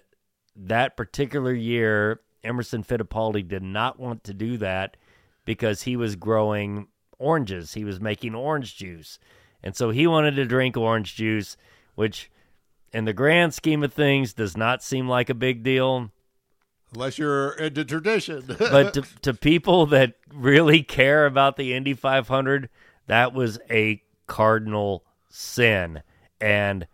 that particular year, Emerson Fittipaldi did not want to do that because he was growing oranges. He was making orange juice, and so he wanted to drink orange juice, which. In the grand scheme of things, does not seem like a big deal. Unless you're into tradition. but to, to people that really care about the Indy 500, that was a cardinal sin. And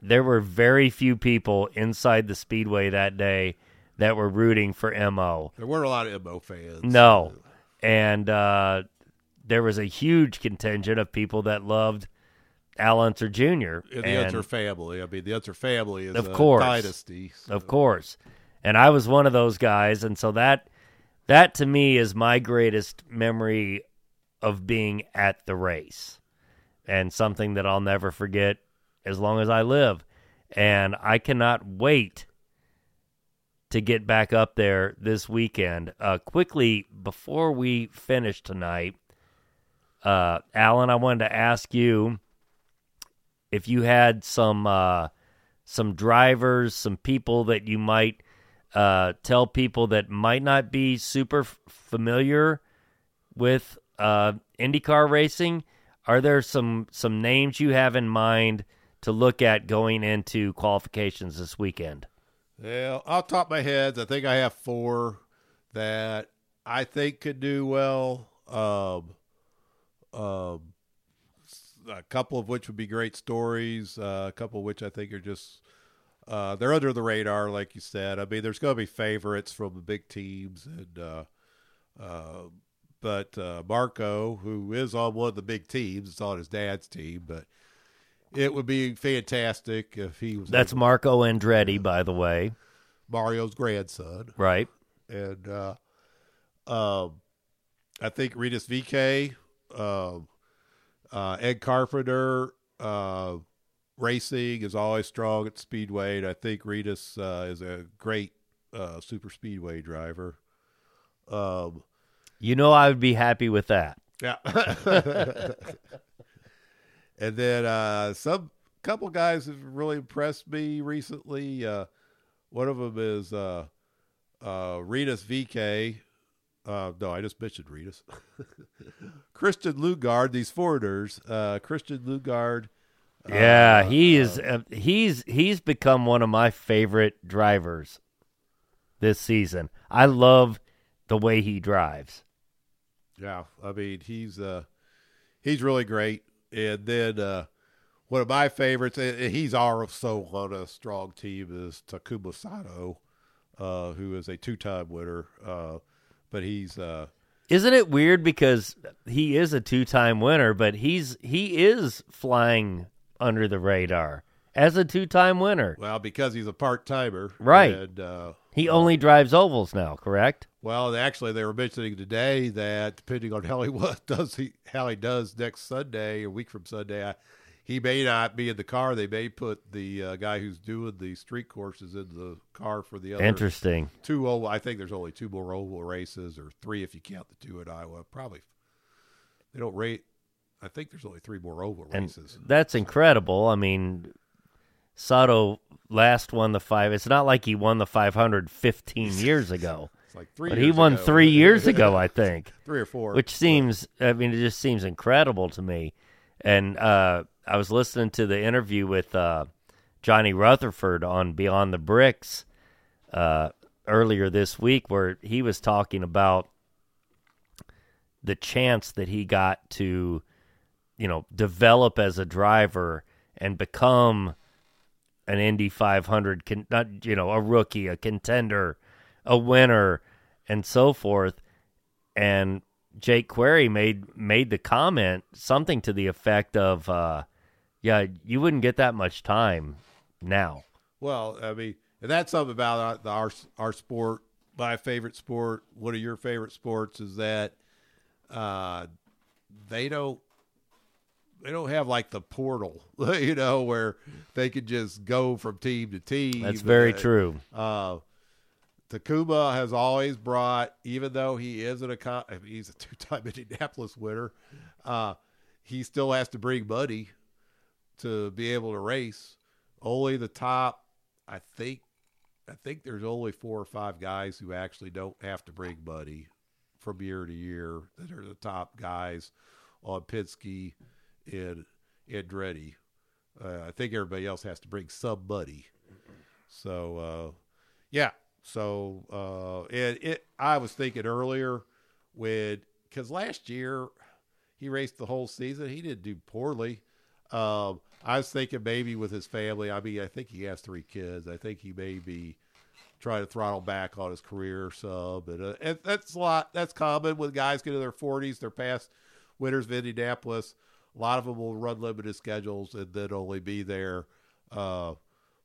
there were very few people inside the speedway that day that were rooting for MO. there weren't a lot of MO fans. No. And uh, there was a huge contingent of people that loved Al Unser Jr. In the and- Unser family. I mean, the Unser family is Of a course. dynasty. so- of course. And I was one of those guys, and so that that to me is my greatest memory of being at the race, and something that I'll never forget as long as I live. And I cannot wait to get back up there this weekend. Uh, quickly before we finish tonight, uh, Alan, I wanted to ask you if you had some uh, some drivers, some people that you might uh, tell people that might not be super f- familiar with uh, IndyCar racing. Are there some some names you have in mind to look at going into qualifications this weekend? Well, off top of my head, I think I have four that I think could do well. Um, um, a couple of which would be great stories. Uh, a couple of which I think are just uh, they're under the radar, like you said. I mean, there's going to be favorites from the big teams, and uh, uh, but uh, Marco, who is on one of the big teams, it's on his dad's team, but it would be fantastic if he was. That's Marco Andretti, by the way, Mario's grandson right? and uh, um, I think Rinus VeeKay, um, uh, Ed Carpenter, uh, racing is always strong at Speedway, and I think Rinus uh, is a great uh, super Speedway driver. Um, You know, I would be happy with that. yeah, and then uh, some couple guys have really impressed me recently. Uh, one of them is uh, uh, Rinus VeeKay. Uh, no, I just mentioned Rinus. Christian Lundgaard, these foreigners. Uh, Christian Lundgaard. Yeah, uh, he is. Uh, he's he's become one of my favorite drivers this season. I love the way he drives. Yeah, I mean he's uh he's really great. And then uh one of my favorites, and he's also on a strong team, is Takuma Sato, uh, who is a two-time winner. Uh, but he's uh, Isn't it weird because he is a two-time winner, but he's he is flying under the radar as a two-time winner. well because he's a part-timer, Right. And uh, He only drives ovals now, correct? well, actually, they were mentioning today that depending on how he what does he how he does next Sunday, a week from Sunday, I, he may not be in the car. They may put the uh, guy who's doing the street courses in the car for the other Interesting. two oval. I think there's only two more oval races, or three if you count the two at Iowa. Probably they don't rate. I think there's only three more oval And races. that's incredible. I mean, Sato last won the five. It's not like he won the 500 15 years ago, It's like three. but he won ago. three years ago, I think. three or four. which seems i mean it just seems incredible to me and uh i was listening to the interview with uh johnny rutherford on beyond the bricks uh earlier this week where he was talking about the chance that he got to you know develop as a driver and become an Indy 500 con- not you know a rookie a contender a winner and so forth and Jake Query made made the comment something to the effect of, uh, "Yeah, you wouldn't get that much time now." well, I mean, that's something about our, our our sport my favorite sport, one of your favorite sports, is that uh, they don't they don't have like the portal, you know, where they could just go from team to team. That's very Uh, true. Uh, Takuma has always brought, even though he isn't a I mean, he's a two-time Indianapolis winner, uh, he still has to bring money to be able to race. Only the top, I think, I think there's only four or five guys who actually don't have to bring money from year to year. That are the top guys on Penske and Andretti. Uh, I think everybody else has to bring somebody. So, uh, yeah. So, uh, and it, I was thinking earlier when, because last year he raced the whole season, he didn't do poorly. Um, I was thinking maybe with his family. I mean, I think he has three kids. I think he may be trying to throttle back on his career some, and, uh, and that's a lot. That's common with guys get in their forties. They're past winners of Indianapolis. A lot of them will run limited schedules and then only be there uh,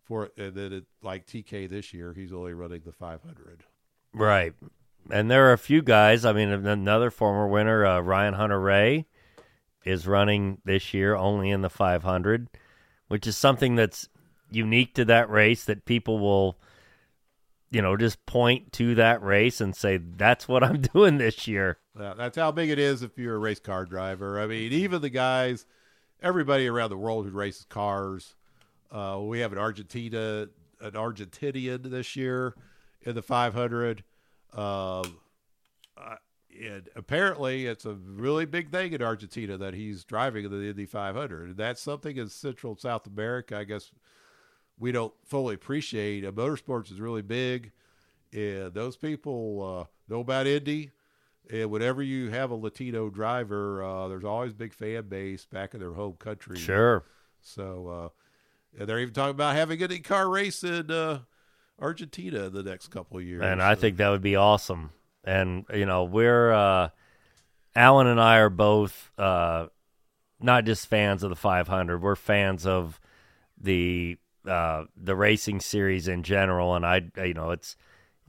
for. And then it, like TK this year, he's only running the 500. Right. And there are a few guys. I mean, another former winner, uh, Ryan Hunter-Reay, is running this year only in the 500, which is something that's unique to that race that people will, you know, just point to that race and say, that's what I'm doing this year. That's how big it is if you're a race car driver. I mean, even the guys, everybody around the world who races cars. Uh, we have an Argentina, an Argentinian this year in the 500. Um, uh, and apparently, it's a really big thing in Argentina that he's driving in the Indy 500. And that's something in Central South America, I guess, we don't fully appreciate. Uh, motorsports is really big, and those people uh, know about Indy. And whenever you have a Latino driver, uh, there's always a big fan base back in their home country. Sure. So, uh, they're even talking about having a car race in uh, Argentina in the next couple of years. And I So- think that would be awesome. And you know, we're uh, Alan and I are both uh, not just fans of the 500. We're fans of the uh, the racing series in general. And I, you know, it's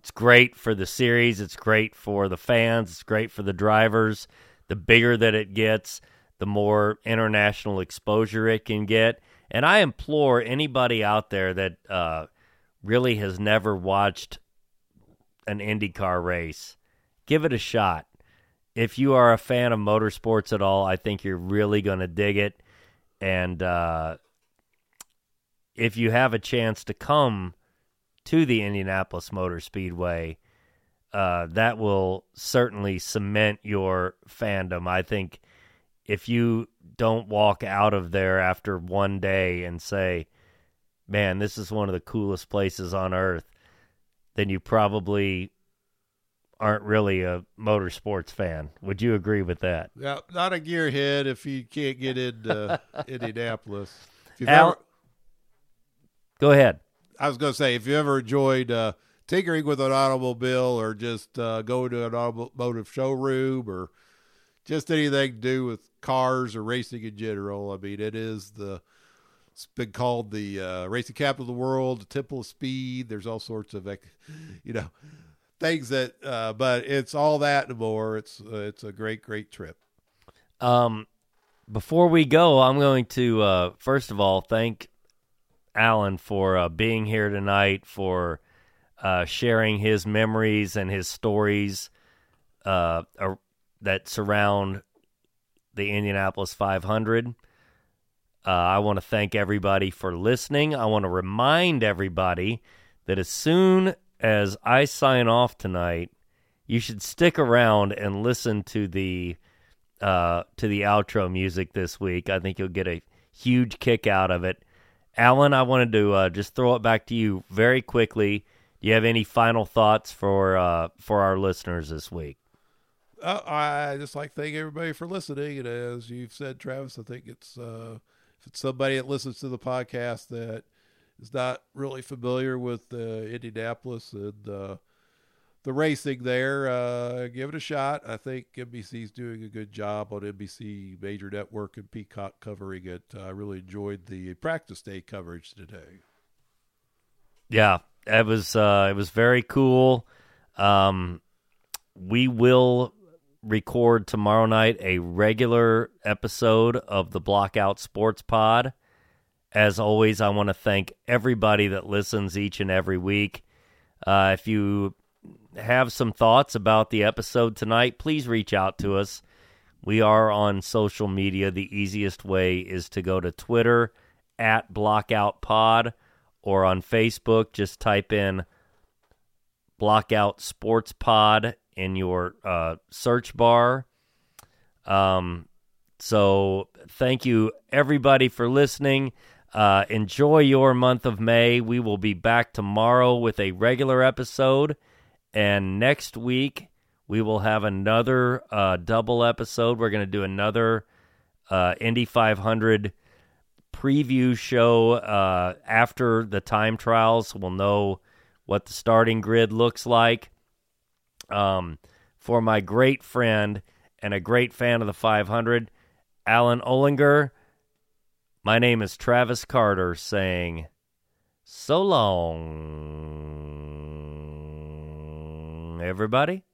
it's great for the series. It's great for the fans. It's great for the drivers. The bigger that it gets, the more international exposure it can get. And I implore anybody out there that uh, really has never watched an IndyCar race, give it a shot. If you are a fan of motorsports at all, I think you're really going to dig it. And uh, if you have a chance to come to the Indianapolis Motor Speedway, uh, that will certainly cement your fandom. I think if you don't walk out of there after one day and say, man, this is one of the coolest places on earth, then you probably aren't really a motorsports fan. Would you agree with that? Yeah, not a gearhead if you can't get into Indianapolis. Al- ever, Go ahead. I was going to say, if you ever enjoyed uh, tinkering with an automobile or just uh, going to an automotive showroom or just anything to do with cars or racing in general, I mean, it is the. It's been called the uh, racing capital of the world, the temple of speed. There's all sorts of, you know, things that, uh, but it's all that and more. It's uh, it's a great, great trip. Um, before we go, I'm going to uh, first of all thank Alan for uh, being here tonight, for uh, sharing his memories and his stories uh, that surround the Indianapolis 500. Uh, I want to thank everybody for listening. I want to remind everybody that as soon as I sign off tonight, you should stick around and listen to the uh, to the outro music this week. I think you'll get a huge kick out of it. Alan, I wanted to uh, just throw it back to you very quickly. Do you have any final thoughts for uh, for our listeners this week? Uh, I just like thank everybody for listening. And as you've said, Travis, I think it's uh, if it's somebody that listens to the podcast that is not really familiar with uh, Indianapolis and uh, the racing there, uh, give it a shot. I think NBC's doing a good job on NBC Major Network and Peacock covering it. I really enjoyed the practice day coverage today. Yeah, it was uh, it was very cool. Um, we will record tomorrow night a regular episode of the Blockout Sports Pod. As always, I want to thank everybody that listens each and every week. Uh, if you have some thoughts about the episode tonight, please reach out to us. We are on social media. The easiest way is to go to Twitter at Blockout Pod or on Facebook. Just type in Blockout Sports Pod in your uh, search bar. Um, so thank you everybody for listening. Uh, enjoy your month of May. We will be back tomorrow with a regular episode, and next week we will have another uh, double episode. We're going to do another uh, Indy 500 preview show uh, after the time trials. We'll know what the starting grid looks like. Um, for my great friend and a great fan of the 500, Alan Olinger. My name is Travis Carter saying, so long, everybody.